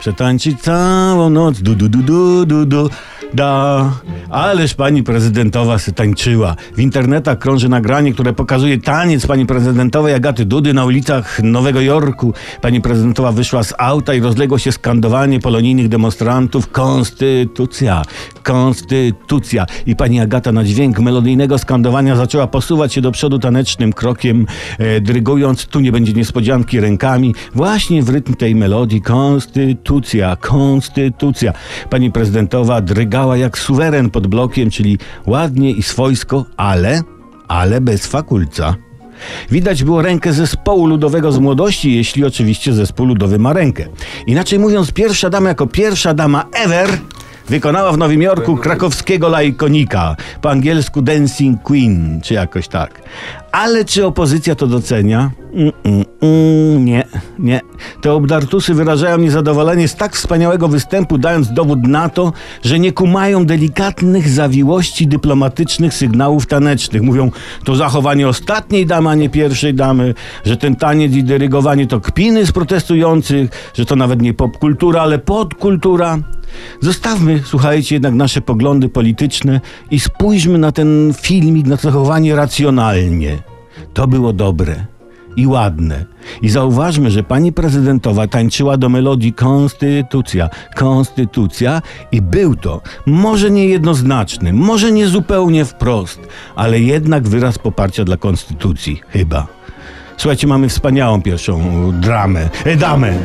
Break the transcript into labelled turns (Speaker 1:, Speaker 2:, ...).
Speaker 1: Przetańczyć całą noc, du du du du du du da. Ależ pani prezydentowa se tańczyła. W internetach krąży nagranie, które pokazuje taniec pani prezydentowej Agaty Dudy na ulicach Nowego Jorku. Pani prezydentowa wyszła z auta i rozległo się skandowanie polonijnych demonstrantów Konstytucja, Konstytucja. I pani Agata na dźwięk melodyjnego skandowania zaczęła posuwać się do przodu tanecznym krokiem, e, tu nie będzie niespodzianki, rękami, właśnie w rytm tej melodii Konstytucja, Konstytucja. Pani prezydentowa drygała jak suweren pod blokiem, czyli ładnie i swojsko, ale, ale bez fakulca. Widać było rękę zespołu ludowego z młodości, jeśli oczywiście zespół ludowy ma rękę. Inaczej mówiąc, pierwsza dama jako pierwsza dama ever wykonała w Nowym Jorku krakowskiego lajkonika, po angielsku Dancing Queen, czy jakoś tak. Ale czy opozycja to docenia? Mm, mm, mm, nie, nie. Te obdartusy wyrażają niezadowolenie z tak wspaniałego występu, dając dowód na to, że nie kumają delikatnych zawiłości dyplomatycznych sygnałów tanecznych. Mówią, to zachowanie ostatniej damy, a nie pierwszej damy, że ten taniec i dyrygowanie to kpiny z protestujących, że to nawet nie popkultura, ale podkultura. Zostawmy, słuchajcie, jednak nasze poglądy polityczne i spójrzmy na ten filmik, na zachowanie racjonalnie. To było dobre i ładne. I zauważmy, że pani prezydentowa tańczyła do melodii Konstytucja, Konstytucja i był to może nie jednoznaczny, może nie zupełnie wprost, ale jednak wyraz poparcia dla Konstytucji, chyba. Słuchajcie, mamy wspaniałą pierwszą dramę, e, damę.